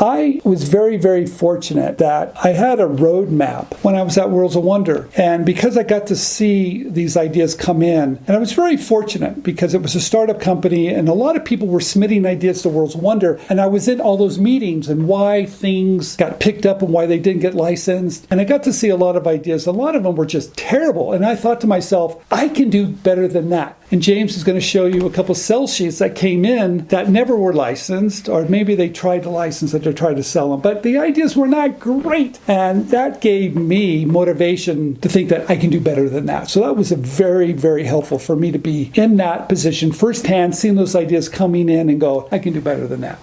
I was very, very fortunate that I had a roadmap when I was at Worlds of Wonder. And because I got to see these ideas come in, and I was very fortunate because it was a startup company and a lot of people were submitting ideas to Worlds of Wonder. And I was in all those meetings and why things got picked up and why they didn't get licensed. And I got to see a lot of ideas. A lot of them were just terrible. And I thought to myself, I can do better than that. And James is going to show you a couple of sell sheets that came in that never were licensed, or maybe they tried to license it or tried to sell them. But the ideas were not great. And that gave me motivation to think that I can do better than that. So that was a very, very helpful for me to be in that position firsthand, seeing those ideas coming in and go, I can do better than that.